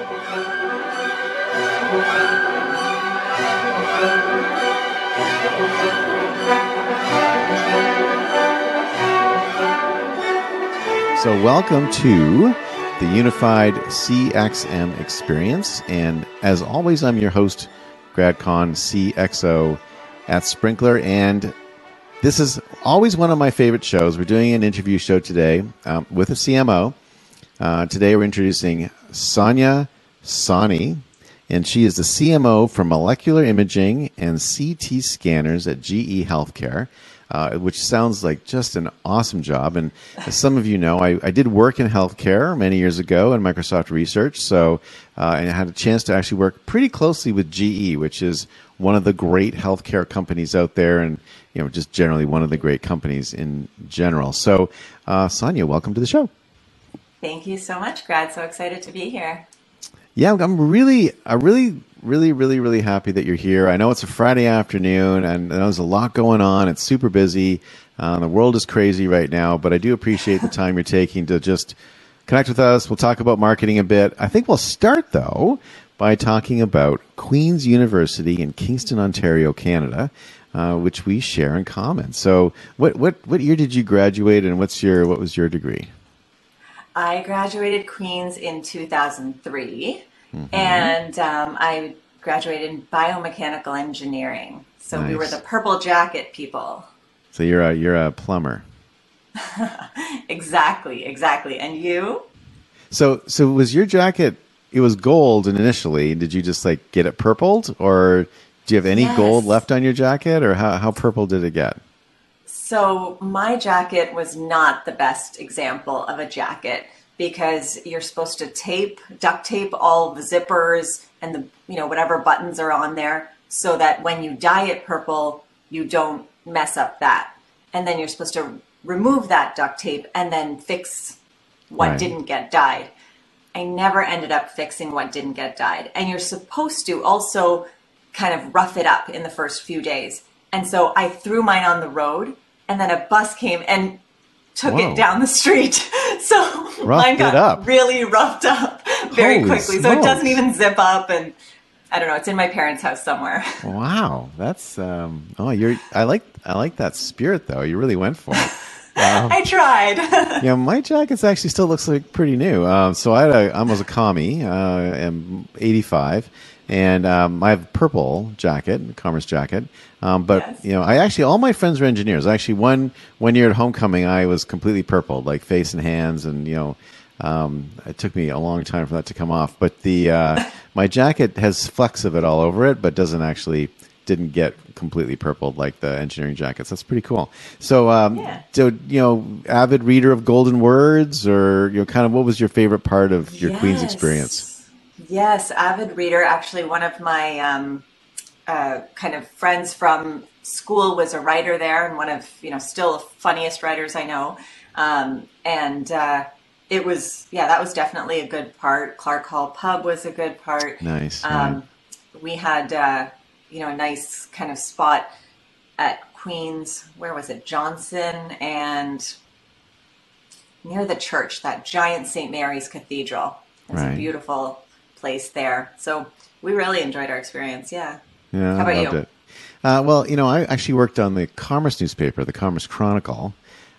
So, welcome to the Unified CXM experience. And as always, I'm your host, Grad Conn CXO at Sprinklr. And this is always one of my favorite shows. We're doing an interview show today um, with a CMO. Uh, today, we're introducing Sonia Sahney, and she is the CMO for molecular imaging and CT scanners at GE Healthcare uh, which sounds like just an awesome job. And as some of you know, I, I did work in healthcare many years ago in Microsoft Research. So uh, and I had a chance to actually work pretty closely with GE, which is one of the great healthcare companies out there, and you know just generally one of the great companies in general. So, uh, Sonia, welcome to the show. Thank you so much, Grad. So excited to be here. Yeah, I'm really, I really really, really, really happy that you're here. I know it's a Friday afternoon, and there's a lot going on. It's super busy. Uh, the world is crazy right now, but I do appreciate the time you're taking to just connect with us. We'll talk about marketing a bit. I think we'll start though by talking about Queen's University in Kingston, Ontario, Canada, uh, which we share in common. So, what what what year did you graduate, and what's your what was your degree? I graduated Queen's in 2003. Mm-hmm. And um, I graduated in biomechanical engineering. So nice. we were the purple jacket people. So you're a you're a plumber. exactly, exactly. And you? So so was your jacket it was gold initially. Did you just like get it purpled or do you have any yes. gold left on your jacket or how, how purple did it get? So my jacket was not the best example of a jacket because you're supposed to tape, duct tape all the zippers and the, you know, whatever buttons are on there so that when you dye it purple, you don't mess up that. And then you're supposed to remove that duct tape and then fix what right. didn't get dyed. I never ended up fixing what didn't get dyed. And you're supposed to also kind of rough it up in the first few days. And so I threw mine on the road and then a bus came and took Whoa. it down the street. So Roughed mine got really roughed up very Holy quickly. Smokes. So it doesn't even zip up and I don't know. It's in my parents' house somewhere. Wow, that's um. Oh, you're. I like. I like that spirit though. You really went for it. Um, I tried. yeah, my jacket actually still looks like pretty new. Um, so I had a. I was a commie. Uh, am eighty five, and um, I have a purple jacket, commerce jacket. Um, but yes. you know, I actually all my friends are engineers. Actually, one one year at homecoming, I was completely purple, like face and hands, and you know, um, it took me a long time for that to come off. But the uh, my jacket has flecks of it all over it, but doesn't actually didn't get completely purpled like the engineering jackets. That's pretty cool. So, um, yeah. so you know, avid reader of Golden Words, or you know, kind of what was your favorite part of your yes. Queen's experience? Yes, avid reader. Actually, one of my um, uh, kind of friends from school was a writer there, and one of you know still the funniest writers I know. Um, and uh, it was yeah, that was definitely a good part. Clark Hall Pub was a good part. Nice. Um, We had uh, you know a nice kind of spot at Queens. Where was it? Johnson and near the church, that giant St. Mary's Cathedral. It's right. a beautiful place there. So we really enjoyed our experience. Yeah. Yeah. How about I loved you? It. Uh, well, you know, I actually worked on the Commerce newspaper, the Commerce Chronicle.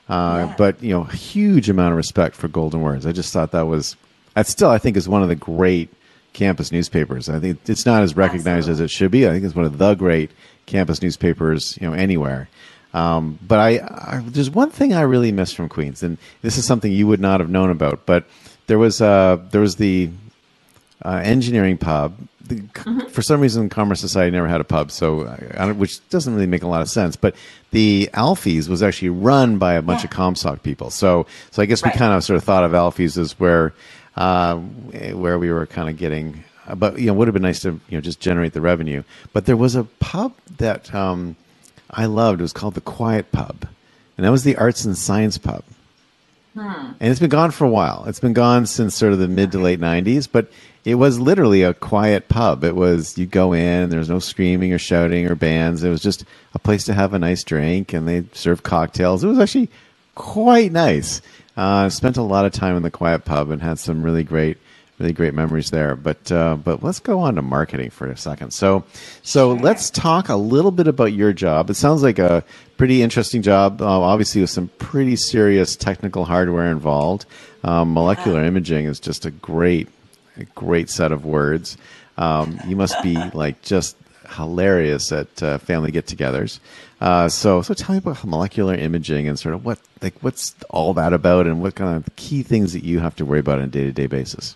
Uh, yeah. But you know, huge amount of respect for Golden Words. I just thought that was that still I think is one of the great campus newspapers. I think it's not as recognized Absolutely. as it should be. I think it's one of the great campus newspapers, you know, anywhere. Um, but I, I, there's one thing I really miss from Queens, and this is something you would not have known about. But there was uh, there was the uh, engineering pub. The, mm-hmm. For some reason, Commerce Society never had a pub, so which doesn't really make a lot of sense. But the Alfies was actually run by a bunch yeah. of ComSoc people. So, so I guess right. we kind of sort of thought of Alfies as where uh, where we were kind of getting. But you know, would have been nice to you know just generate the revenue. But there was a pub that um, I loved. It was called the Quiet Pub, and that was the Arts and Science Pub. Hmm. And it's been gone for a while. It's been gone since sort of the mid to late '90s, but it was literally a quiet pub. It was you go in, there was no screaming or shouting or bands. It was just a place to have a nice drink, and they served cocktails. It was actually quite nice. Uh, spent a lot of time in the quiet pub and had some really great really great memories there. But uh, but let's go on to marketing for a second. So so Sure. let's talk a little bit about your job. It sounds like a pretty interesting job. Uh, obviously, with some pretty serious technical hardware involved. Um, molecular imaging is just a great a great set of words. Um, you must be like just hilarious at uh, family get-togethers. Uh, so, so tell me about molecular imaging and sort of what, like, what's all that about, and what kind of key things that you have to worry about on a day-to-day basis.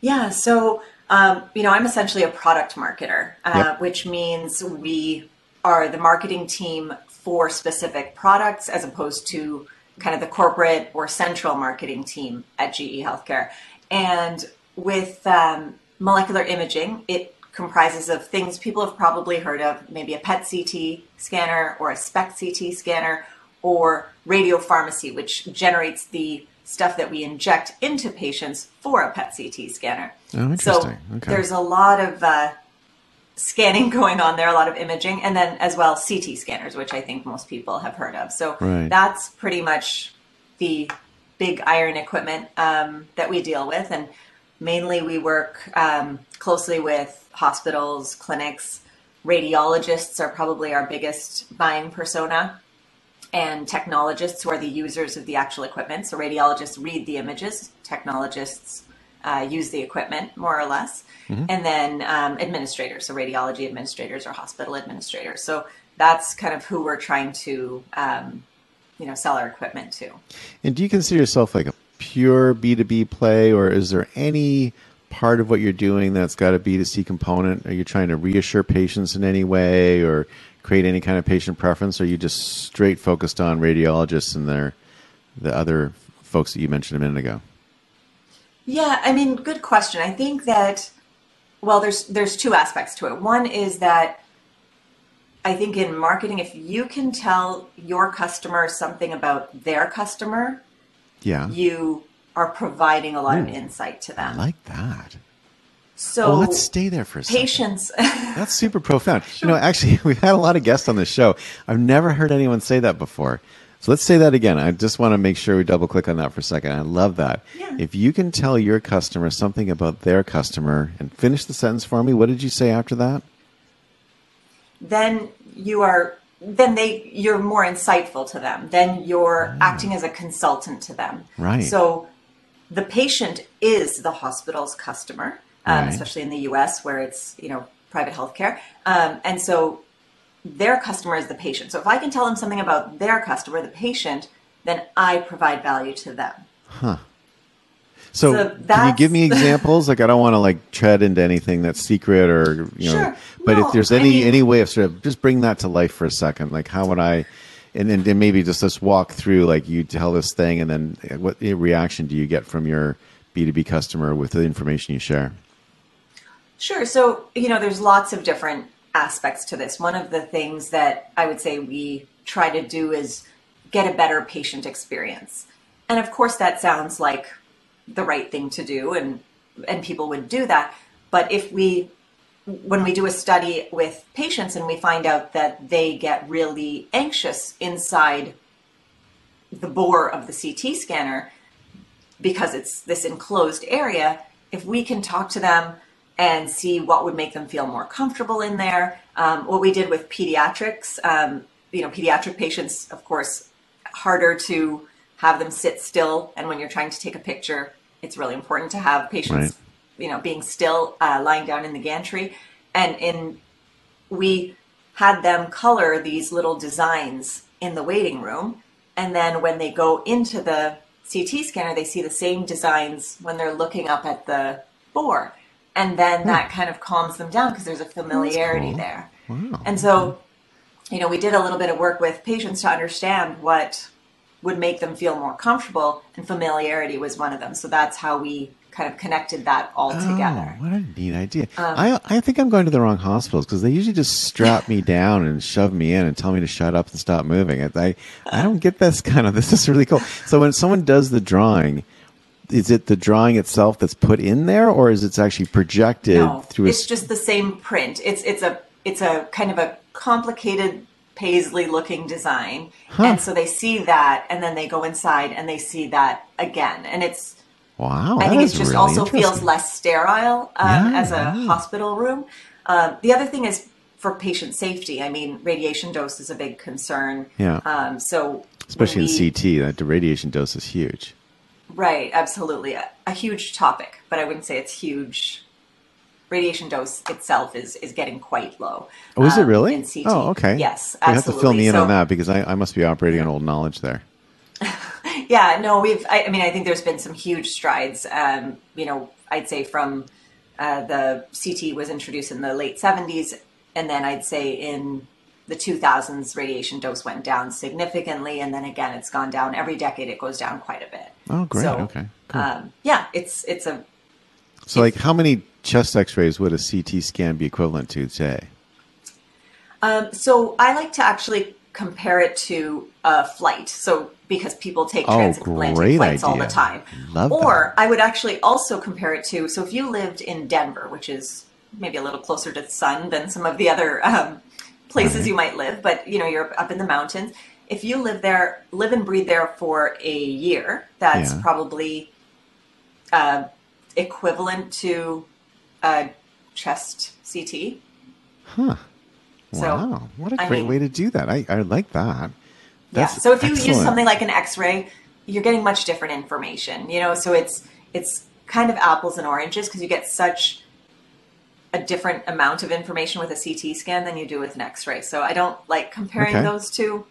Yeah, so um, you know, I'm essentially a product marketer, uh, Yep. which means we are the marketing team for specific products as opposed to kind of the corporate or central marketing team at GE Healthcare. And with um, molecular imaging, it comprises of things people have probably heard of, maybe a PET CT scanner or a SPECT CT scanner or radio pharmacy, which generates the stuff that we inject into patients for a PET CT scanner. Oh, So. Okay. there's a lot of uh, scanning going on there, a lot of imaging, and then as well CT scanners, which I think most people have heard of. So Right. that's pretty much the big iron equipment um, that we deal with, and mainly we work um, closely with hospitals, clinics. Radiologists are probably our biggest buying persona and technologists who are the users of the actual equipment. So radiologists read the images, technologists uh, use the equipment more or less, and then um, administrators, so radiology administrators or hospital administrators. So that's kind of who we're trying to, um, you know, sell our equipment to. And do you consider yourself like a pure B2B play, or is there any part of what you're doing that's got a B2C component? Are you trying to reassure patients in any way or create any kind of patient preference? Or are you just straight focused on radiologists and their the other folks that you mentioned a minute ago? Yeah, I mean, good question. I think that well, there's there's two aspects to it. One is that I think in marketing, if you can tell your customer something about their customer, Yeah. you are providing a lot of hmm. insight to them. I like that. So well, let's stay there for a second. patients, That's super profound. You know, actually, we've had a lot of guests on this show. I've never heard anyone say that before. So let's say that again. I just want to make sure we double click on that for a second. I love that. Yeah. If you can tell your customer something about their customer and finish the sentence for me, what did you say after that? Then you are then they you're more insightful to them. Then you're acting as a consultant to them. Right. So the patient is the hospital's customer, um, Right. especially in the U.S. where it's you know private healthcare, um, and so their customer is the patient. So if I can tell them something about their customer, the patient, then I provide value to them. So, So can you give me examples? like, I don't want to like tread into anything that's secret or you know. Sure. But No, if there's I any mean- any way of sort of just bring that to life for a second, like how would I? And then, then maybe just let's walk through like you tell this thing, and then uh, what reaction do you get from your B two B customer with the information you share? Sure. So, you know, there's lots of different aspects to this. One of the things that I would say we try to do is get a better patient experience. And of course that sounds like the right thing to do and and people would do that. But if we when we do a study with patients and we find out that they get really anxious inside the bore of the CT scanner because it's this enclosed area, if we can talk to them and see what would make them feel more comfortable in there, um, what we did with pediatrics, um, you know, pediatric patients, of course, harder to have them sit still. And when you're trying to take a picture, it's really important to have patients, Right. you know, being still, uh, lying down in the gantry. And in we had them color these little designs in the waiting room. And then when they go into the CT scanner, they see the same designs when they're looking up at the bore. And then that kind of calms them down because there's a familiarity cool. there. Wow. And so, you know, we did a little bit of work with patients to understand what would make them feel more comfortable, and familiarity was one of them. So that's how we kind of connected that all together. Oh, what a neat idea! Um, I I think I'm going to the wrong hospitals because they usually just strap me down and shove me in and tell me to shut up and stop moving. I I, I don't get this kind of. This is really cool. So when someone does the drawing, is it the drawing itself that's put in there, or is it actually projected No, through? a it's just the same print. It's it's a it's a kind of a complicated paisley looking design, and so they see that, and then they go inside and they see that again, and it's Wow, I think it just really also feels less sterile um, Yeah, as a yeah. hospital room. Um, the other thing is for patient safety. I mean, radiation dose is a big concern. Yeah. Um, so especially we- in CT. That the radiation dose is huge. Right, absolutely. A, a huge topic, but I wouldn't say it's huge. Radiation dose itself is, is getting quite low. Oh, is it um, really? Oh, okay. Yes, You have to fill me in So- on that because I, I must be operating on old knowledge there. Yeah, no, we've. I, I mean, I think there's been some huge strides. Um, you know, I'd say from uh, the CT was introduced in the late 70s, and then I'd say in the 2000s, radiation dose went down significantly, and then again, it's gone down every decade. It goes down quite a bit. Oh, great. So, okay. Cool. Um, yeah, it's it's a so, like, how many chest X-rays would a CT scan be equivalent to today? Um, so I like to actually compare it to a flight. So because people take Oh, transatlantic great flights all the time. Love or I would actually also compare it to so if you lived in Denver, which is maybe a little closer to the sun than some of the other um, places Right. you might live, but you know you're up in the mountains. If you live there, live and breathe there for a year, that's Yeah. probably uh, equivalent to a chest CT. Huh. So, wow. What a I great mean- way to do that. I, I like that. That's yeah. So if you use something like an X-ray, you're getting much different information. You know, so it's it's kind of apples and oranges because you get such a different amount of information with a CT scan than you do with an X-ray. So I don't like comparing Okay. those two.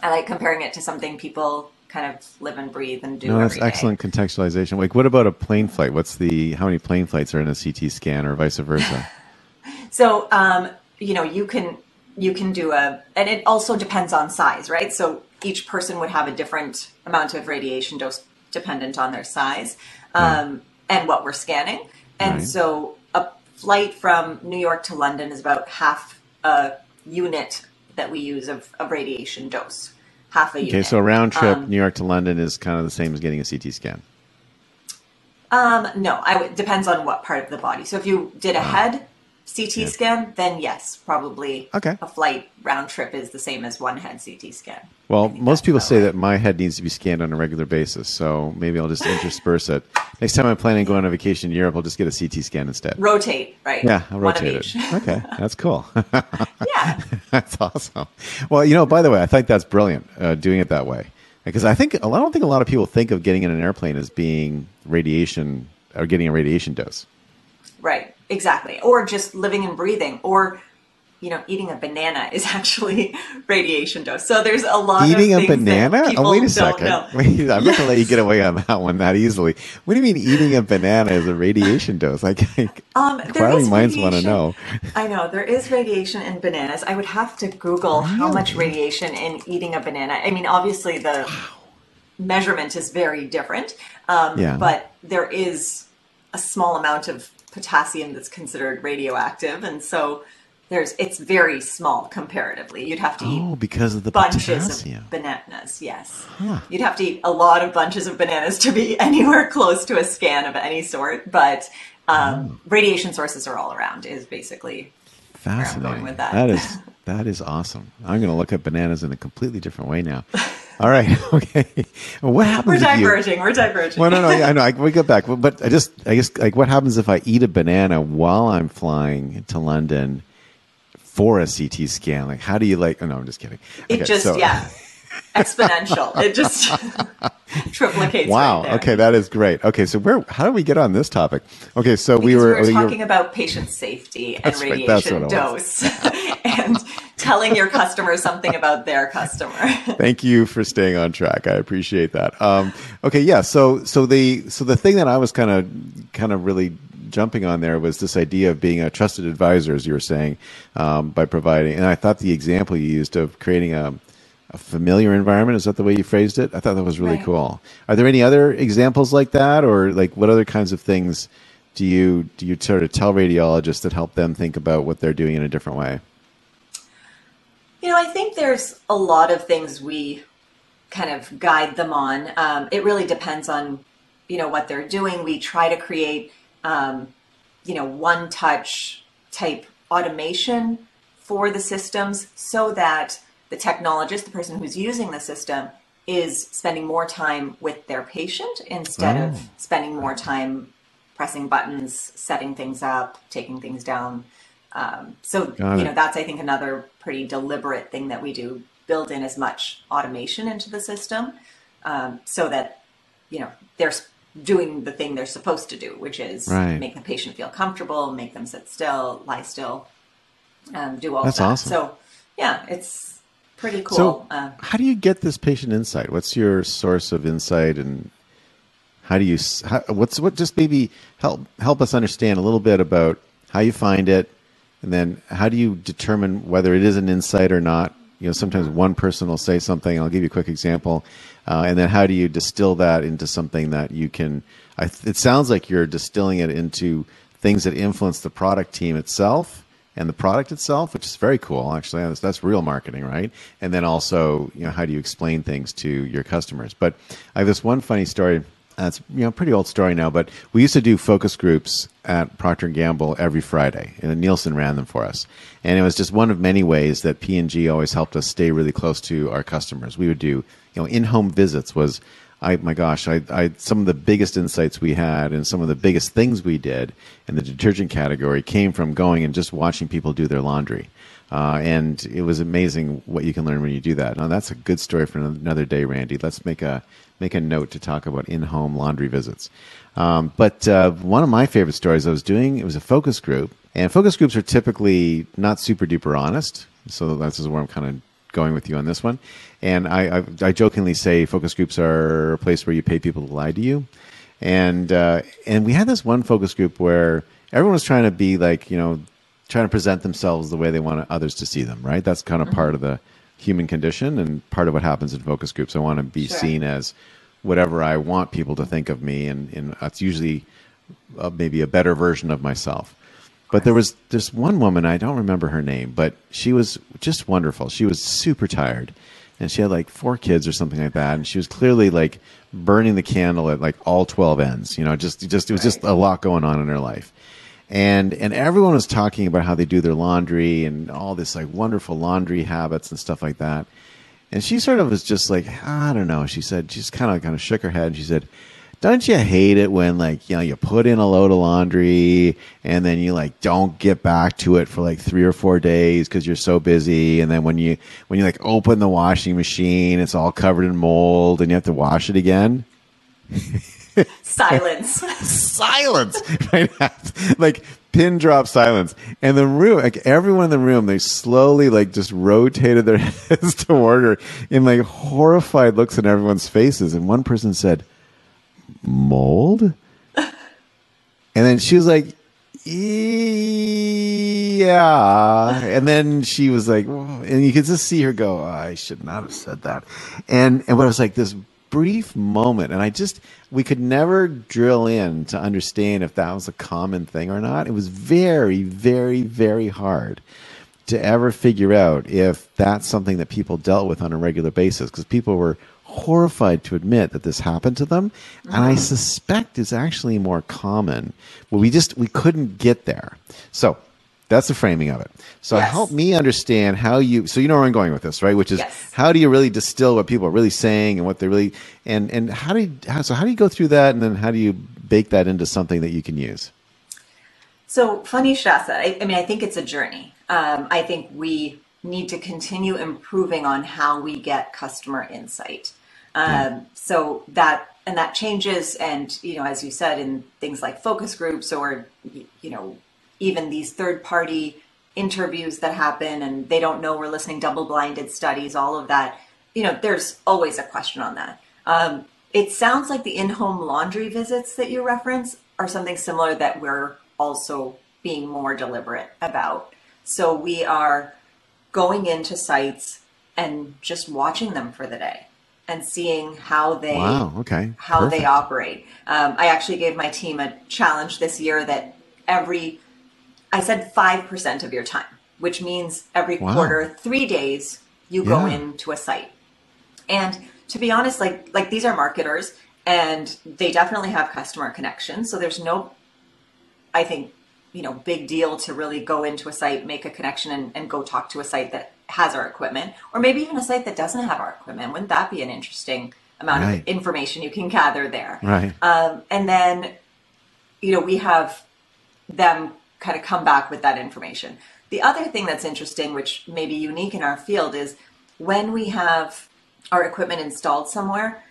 I like comparing it to something people kind of live and breathe and do. No, that's every day. excellent contextualization. Like, what about a plane flight? What's the how many plane flights are in a CT scan, or vice versa? So, um, you know, you can you can do a, and it also depends on size, right? So each person would have a different amount of radiation dose dependent on their size um, and what we're scanning. And Right. so a flight from New York to London is about half a unit that we use of, of radiation dose. Half a unit. Okay, so a round trip Um, New York to London is kind of the same as getting a CT scan. Um, no, I would depends on what part of the body. So if you did a head CT Yeah. scan, then yes, probably Okay. a flight round trip is the same as one head CT scan. Well, most people say that my head needs to be scanned on a regular basis, so maybe I'll just intersperse it. Next time I'm planning on going on a vacation in Europe, I'll just get a CT scan instead. Rotate, right? Yeah, I'll One rotate it. Okay, that's cool. yeah. that's awesome. Well, you know, by the way, I think that's brilliant uh, doing it that way because I think I don't think a lot of people think of getting in an airplane as being radiation or getting a radiation dose. Right. Exactly. Or just living and breathing, or you know, eating a banana is actually radiation dose. So there's a lot Eating of eating a banana? Oh, wait a second. Wait, I'm not going to let you get away on that one that easily. What do you mean eating a banana is a radiation dose? Like, Um, there inquiring is minds want to know. I know there is radiation in bananas. I would have to Google how much radiation in eating a banana. I mean, obviously the measurement is very different, um, Yeah. but there is a small amount of potassium that's considered radioactive, and so there's it's very small comparatively. You'd have to eat Oh, because of the bunches potassium. of bananas. Yes, Huh. you'd have to eat a lot of bunches of bananas to be anywhere close to a scan of any sort. But um, radiation sources are all around. Is basically Fascinating. with that. that is that is awesome. I'm going to look at bananas in a completely different way now. All right. Okay. Well, what happens we're if you? diverging. We're diverging. Well, no, no, yeah, I know. I, we get back, but, but I just, I guess, like, what happens if I eat a banana while I'm flying to London for a CT scan? Like, how do you like? Oh, no, I'm just kidding. it Okay, just so- yeah, exponential. It just triplicates. Wow. right okay, that is great. Okay, so where? How do we get on this topic? Okay, so we were, we were you were- talking about patient safety and right, radiation what dose, and telling your customer something about their customer. Thank you for staying on track. I appreciate that. Um, okay, yeah. So, so the so the thing that I was kind of kind of really jumping on there was this idea of being a trusted advisor, as you were saying, um, by providing. And I thought the example you used of creating a, a familiar environment is that the way you phrased it? I thought that was really Right. cool. Are there any other examples like that, or like what other kinds of things do you do you sort of tell radiologists that help them think about what they're doing in a different way? You know, I think there's a lot of things we kind of guide them on. Um, it really depends on, you know, what they're doing. We try to create, um, you know, one touch type automation for the systems so that the technologist, the person who's using the system, is spending more time with their patient instead Oh. of spending more time pressing buttons, setting things up, taking things down. Um, so Got you it. know that's I think another pretty deliberate thing that we do: build in as much automation into the system, um, so that you know they're doing the thing they're supposed to do, which is Right. make the patient feel comfortable, make them sit still, lie still, um, do all That's that. awesome. So yeah, it's pretty cool. So, uh, how do you get this patient insight? What's your source of insight, and how do you? How, what's what? Just maybe help help us understand a little bit about how you find it, and then how do you determine whether it is an insight or not? You know, sometimes one person will say something. I'll give you a quick example, uh, and then how do you distill that into something that you can? I, th- it sounds like you're distilling it into things that influence the product team itself and the product itself, which is very cool. Actually, that's, that's real marketing, right? And then also, you know, how do you explain things to your customers? But I have this one funny story. Uh, you know pretty old story now, but we used to do focus groups at Procter and Gamble every Friday, and Nielsen ran them for us. And it was just one of many ways that P and G always helped us stay really close to our customers. We would do you know in-home visits was I my gosh, I, I some of the biggest insights we had and some of the biggest things we did in the detergent category came from going and just watching people do their laundry. Uh, and it was amazing what you can learn when you do that. Now that's a good story for another day, Randy. Let's make a make a note to talk about in-home laundry visits. Um, but uh, one of my favorite stories I was doing it was a focus group, and focus groups are typically not super duper honest. So that's where I'm kind of going with you on this one. And I, I, I jokingly say focus groups are a place where you pay people to lie to you. And uh, and we had this one focus group where everyone was trying to be like you know trying to present themselves the way they want others to see them. Right? That's kind of part of the human condition and part of what happens in focus groups. I want to be Sure. seen as whatever I want people to think of me, and, and that's usually uh, maybe a better version of myself. But there was this one woman, I don't remember her name, but she was just wonderful. She was super tired and she had like four kids or something like that. And she was clearly like burning the candle at like all 12 ends, you know, just, just, it was just a lot going on in her life. And, and everyone was talking about how they do their laundry and all this like wonderful laundry habits and stuff like that. And she sort of was just like, I don't know. She said, she just kind of kind of shook her head and she said, don't you hate it when like, you know, you put in a load of laundry and then you like don't get back to it for like three or four days because you're so busy. And then when you, when you like open the washing machine, it's all covered in mold and you have to wash it again silence. silence right like pin drop silence and the room like everyone in the room they slowly like just rotated their heads toward her in like horrified looks in everyone's faces and one person said mold? And then she was like yeah. And then she was like "Whoa," and you could just see her go "Oh, i should not have said that. And and what was like this brief moment and i just we could never drill in to understand if that was a common thing or not. It was very very very hard to ever figure out if that's something that people dealt with on a regular basis because people were horrified to admit that this happened to them and i suspect it's actually more common but we just we couldn't get there so that's the framing of it so Yes. help me understand how you so you know where i'm going with this right which is Yes. how do you really distill what people are really saying and what they're really and and how do you how, so how do you go through that and then how do you bake that into something that you can use So funny you should ask that. I, I mean, I think it's a journey. Um, I think we need to continue improving on how we get customer insight. Um, So that and that changes, and you know, as you said, in things like focus groups or you know, even these third party interviews that happen, and they don't know we're listening double blinded studies, all of that. You know, there's always a question on that. Um, it sounds like the in-home laundry visits that you reference are something similar that we're also being more deliberate about. So we are going into sites and just watching them for the day and seeing how they Wow, okay, how they operate. Um, I actually gave my team a challenge this year that every I said five percent of your time, which means every Wow. quarter, three days, you go into a site. And to be honest, like like these are marketers and they definitely have customer connections. So there's no I think you know big deal to really go into a site, make a connection, and, and go talk to a site that has our equipment, or maybe even a site that doesn't have our equipment. Wouldn't that be an interesting amount Right. of information you can gather there? Right. Um, and then, you know, we have them kind of come back with that information. The other thing that's interesting, which may be unique in our field, is when we have our equipment installed somewhere,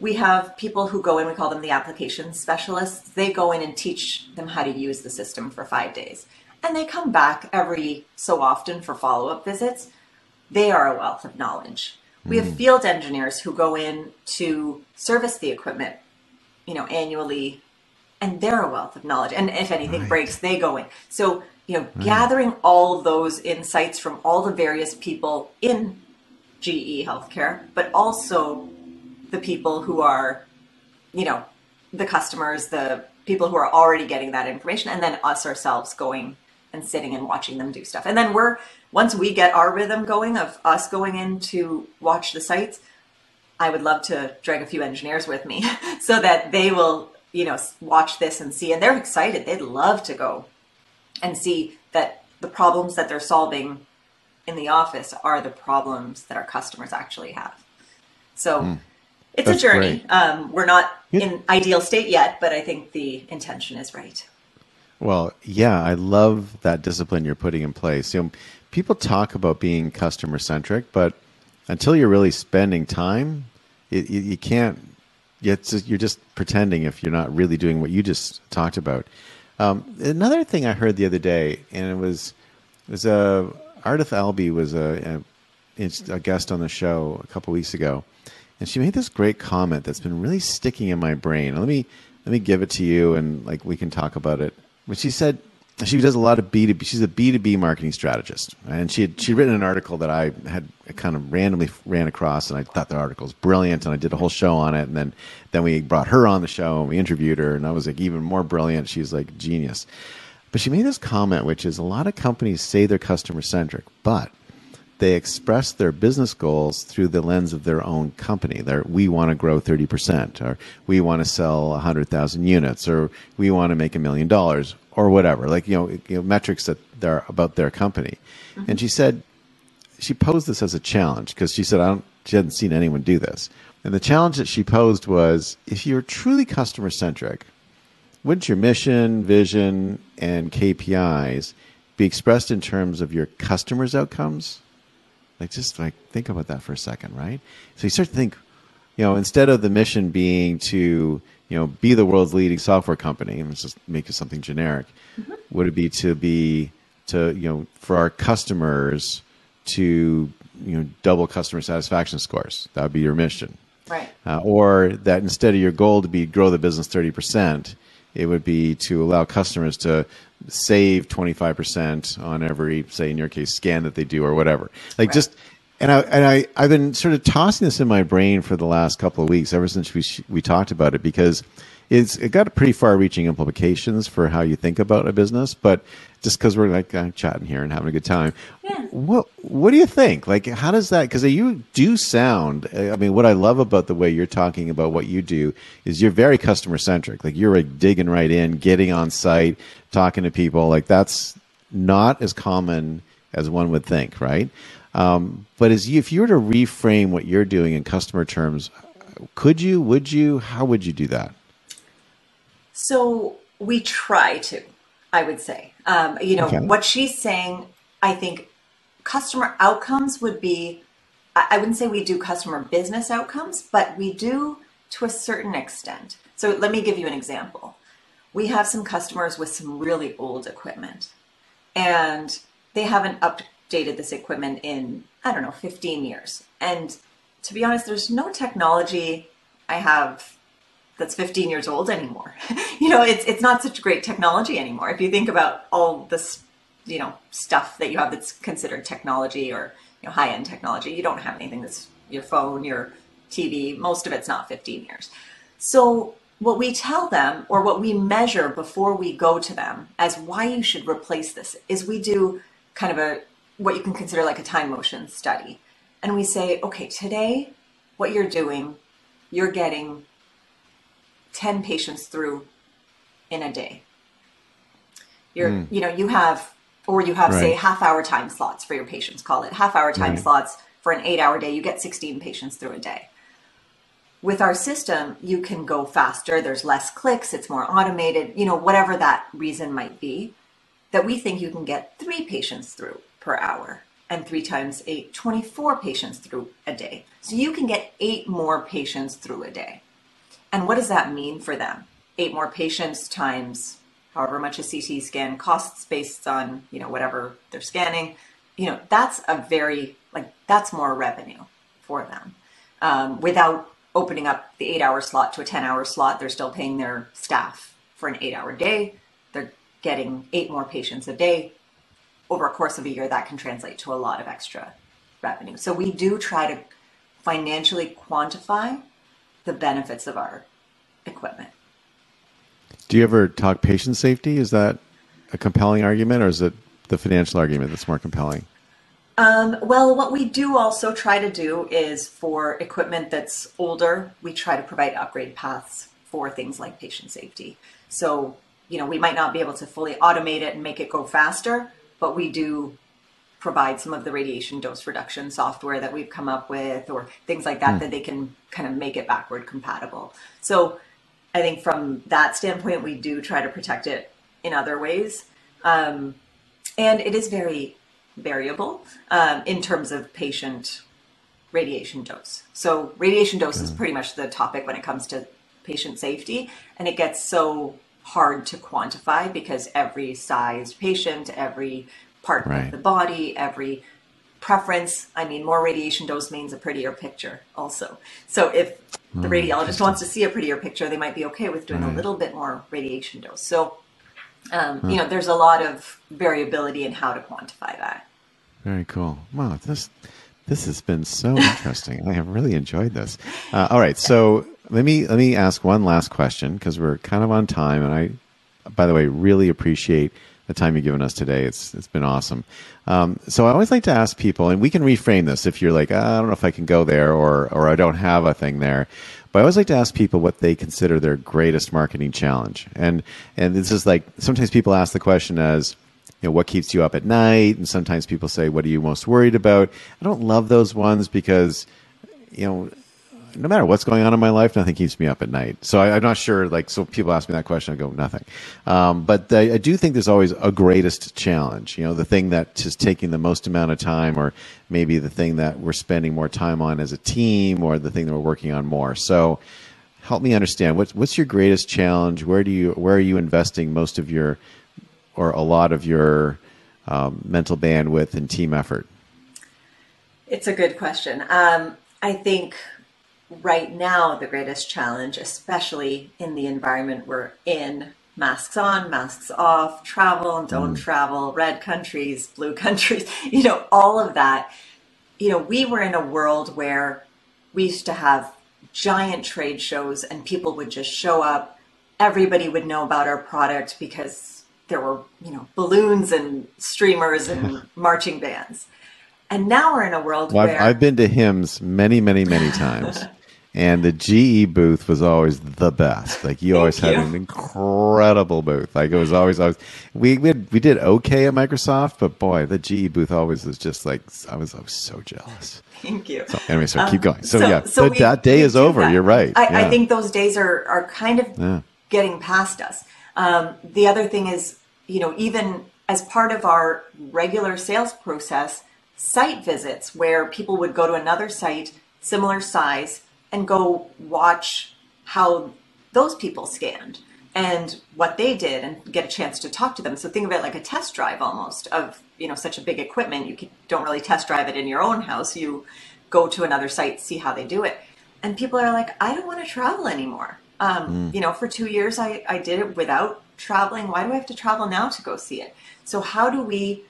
we have people who go in, we call them the application specialists. They go in and teach them how to use the system for five days. And they come back every so often for follow up visits. They are a wealth of knowledge. We have hmm. field engineers who go in to service the equipment, you know, annually, and they're a wealth of knowledge. And if anything Right. breaks, they go in. So, you know, hmm. gathering all those insights from all the various people in GE healthcare, but also the people who are, you know, the customers, the people who are already getting that information, and then us ourselves going and sitting and watching them do stuff. And then we're, once we get our rhythm going of us going in to watch the sites, I would love to drag a few engineers with me so that they will, you know, watch this and see. And they're excited. They'd love to go and see that the problems that they're solving in the office are the problems that our customers actually have. So hmm. It's That's a journey. Um, we're not in ideal state yet, but I think the intention is right. Well, yeah, I love that discipline you're putting in place. You know, people talk about being customer centric, but until you're really spending time, it, you, you can't. Just, you're just pretending if you're not really doing what you just talked about. Um, another thing I heard the other day, and it was it was a Ardith Albee was a, a, a guest on the show a couple weeks ago, and she made this great comment that's been really sticking in my brain. Let me let me give it to you, and like we can talk about it. But she said she does a lot of B two B. She's a B two B marketing strategist, and she had she'd written an article that I had kind of randomly ran across, and I thought the article was brilliant, and I did a whole show on it, and then then we brought her on the show and we interviewed her, and I was like even more brilliant. She's like genius. But she made this comment, which is a lot of companies say they're customer centric, but they express their business goals through the lens of their own company. They're, we want to grow 30%, or we want to sell 100,000 units, or we want to make a million dollars, or whatever. Like, you know, you know metrics that they're about their company. Mm-hmm. And she said, she posed this as a challenge because she said, I don't, she hadn't seen anyone do this. And the challenge that she posed was if you're truly customer centric, wouldn't your mission, vision, and KPIs be expressed in terms of your customers' outcomes? Like, just like think about that for a second, right? So you start to think, you know, instead of the mission being to, you know, be the world's leading software company, and just make it something generic, would it be to be to, you know, for our customers to, you know, double customer satisfaction scores? That would be your mission Right. uh, or that instead of your goal to be grow the business 30%, it would be to allow customers to save 25% on every, say in your case, scan that they do or whatever. Like Right. just, and I, and I, I've been sort of tossing this in my brain for the last couple of weeks, ever since we, we talked about it, because it's, it got pretty far reaching implications for how you think about a business, but just because we're like uh, chatting here and having a good time. Yeah. What What do you think? Like, how does that? Because you do sound. I mean, what I love about the way you're talking about what you do is you're very customer centric. Like you're like digging right in, getting on site, talking to people. Like that's not as common as one would think, right? Um, but as you, if you were to reframe what you're doing in customer terms, could you? Would you? How would you do that? So we try to, I would say. Um, you know, Okay. what she's saying, I think customer outcomes would be, I I wouldn't say we do customer business outcomes, but we do to a certain extent. So let me give you an example. We have some customers with some really old equipment and they haven't updated this equipment in, I don't know, 15 years. And to be honest, there's no technology I have that's 15 years old anymore. you know, it's it's not such great technology anymore. If you think about all this, you know, stuff that you have that's considered technology or you know high-end technology, you don't have anything that's your phone, your TV. Most of it's not 15 years. So what we tell them or what we measure before we go to them as why you should replace this is we do kind of a what you can consider like a time motion study. And we say, okay, today what you're doing, you're getting 10 patients through in a day. You're, mm. you know, you have, or you have, right. say, half hour time slots for your patients, call it half hour time right. slots for an eight hour day. You get 16 patients through a day. With our system, you can go faster. There's less clicks. It's more automated, you know, whatever that reason might be, that we think you can get three patients through per hour and three times eight, 24 patients through a day. So you can get eight more patients through a day. And what does that mean for them? Eight more patients times however much a CT scan costs based on, you know, whatever they're scanning. You know, that's a very, like, that's more revenue for them. Um, without opening up the eight hour slot to a 10 hour slot, they're still paying their staff for an eight hour day. They're getting eight more patients a day over a course of a year, that can translate to a lot of extra revenue. So we do try to financially quantify the benefits of our equipment. Do you ever talk patient safety? Is that a compelling argument, or is it the financial argument that's more compelling? Um, well, what we do also try to do is for equipment that's older, we try to provide upgrade paths for things like patient safety. So, you know, we might not be able to fully automate it and make it go faster, but we do provide some of the radiation dose reduction software that we've come up with or things like that mm. that they can kind of make it backward compatible. So I think from that standpoint, we do try to protect it in other ways. Um, and it is very variable um, in terms of patient radiation dose. So radiation dose mm. is pretty much the topic when it comes to patient safety. And it gets so hard to quantify because every sized patient, every part right. of the body, every preference. I mean, more radiation dose means a prettier picture, also. So if the mm, radiologist wants to see a prettier picture, they might be okay with doing right. a little bit more radiation dose. So, um, you know, there's a lot of variability in how to quantify that. Very cool. Wow, this this has been so interesting. I have really enjoyed this. Uh, all right, so let me let me ask one last question because we're kind of on time, and I, by the way, really appreciate the time you've given us today. It's it's been awesome. Um, so I always like to ask people, and we can reframe this if you're like, ah, I don't know if I can go there, or or I don't have a thing there. But I always like to ask people what they consider their greatest marketing challenge, and and this is like sometimes people ask the question as, you know, what keeps you up at night, and sometimes people say, what are you most worried about? I don't love those ones because, you know, no matter what's going on in my life, nothing keeps me up at night. So I, am not sure. Like, so people ask me that question, I go nothing. Um, but I, I, do think there's always a greatest challenge. You know, the thing that is taking the most amount of time, or maybe the thing that we're spending more time on as a team, or the thing that we're working on more. So help me understand what's what's your greatest challenge. Where do you where are you investing most of your or a lot of your um, mental bandwidth and team effort? It's a good question. Um, I think right now the greatest challenge, especially in the environment we're in, masks on, masks off, travel, don't mm. travel, red countries, blue countries, you know, all of that. You know, we were in a world where we used to have giant trade shows and people would just show up. Everybody would know about our product because there were, you know, balloons and streamers and marching bands. And now we're in a world well, where I've, I've been to HIMSS many, many, many times. and the GE booth was always the best. Like you always had an incredible booth. Like it was always always we we, had, we did okay at Microsoft, but boy, the GE booth always was just like I was I was so jealous. Thank you. So anyway, so um, keep going. So, so yeah, so we, that day is over. That. You're right. I, yeah. I, think those days are are kind of yeah. getting past us. Um, the other thing is, you know, even as part of our regular sales process, site visits where people would go to another site similar size and go watch how those people scanned and what they did and get a chance to talk to them. So think of it like a test drive almost of, you know, such a big equipment. You don't really test drive it in your own house. You go to another site, see how they do it. And people are like, I don't want to travel anymore. Um, mm. You know, for two years, I, I did it without traveling. Why do I have to travel now to go see it? So how do we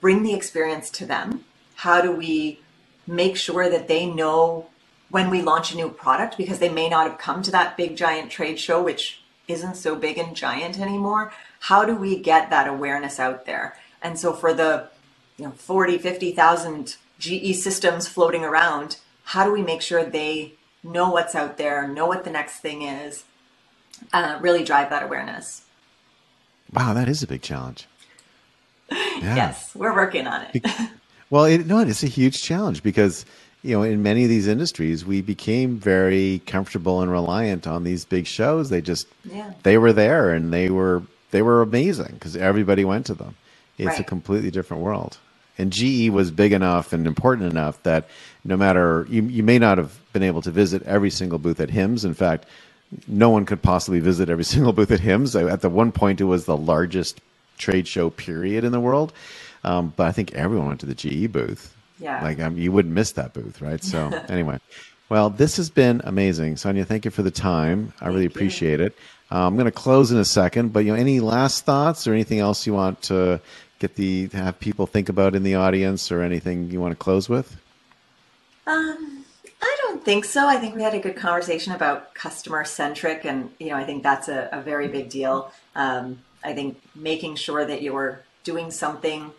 bring the experience to them? How do we make sure that they know when we launch a new product because they may not have come to that big giant trade show, which isn't so big and giant anymore. How do we get that awareness out there? And so for the you know 40, 50,000 GE systems floating around, how do we make sure they know what's out there, know what the next thing is, uh, really drive that awareness? Wow, that is a big challenge. Yeah. Yes, we're working on it. well, it, no, it's a huge challenge because you know in many of these industries we became very comfortable and reliant on these big shows. They just yeah. they were there and they were they were amazing because everybody went to them. It's right. a completely different world. And GE was big enough and important enough that no matter you, you may not have been able to visit every single booth at HIMSS. In fact, no one could possibly visit every single booth at HIMSS. At the one point, it was the largest trade show period in the world. Um, but I think everyone went to the GE booth. Yeah. Like um, you wouldn't miss that booth, right? So anyway, well, this has been amazing, Sonia. Thank you for the time. I really appreciate it. Uh, I'm going to close in a second, but you know, any last thoughts or anything else you want to get the to have people think about in the audience, or anything you want to close with? Um, I don't think so. I think we had a good conversation about customer centric, and you know, I think that's a, a very big deal. Um, I think making sure that you're doing something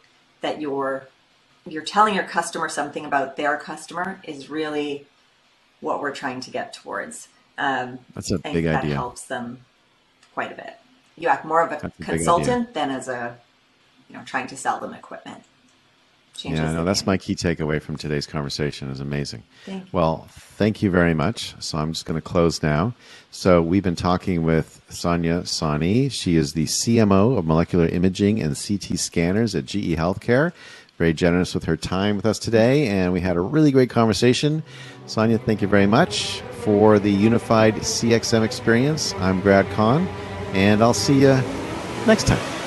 that you're you're telling your customer something about their customer is really what we're trying to get towards. Um, That's a big that idea. That helps them quite a bit. You act more of a That's consultant a than as a, you know, trying to sell them equipment. Changes yeah, no, that's my key takeaway from today's conversation. is amazing. Well, thank you very much. So I'm just going to close now. So we've been talking with Sonia Sahney. She is the CMO of molecular imaging and CT scanners at GE Healthcare. Very generous with her time with us today, and we had a really great conversation. Sonia, thank you very much for the unified CXM experience. I'm Grad Conn, and I'll see you next time.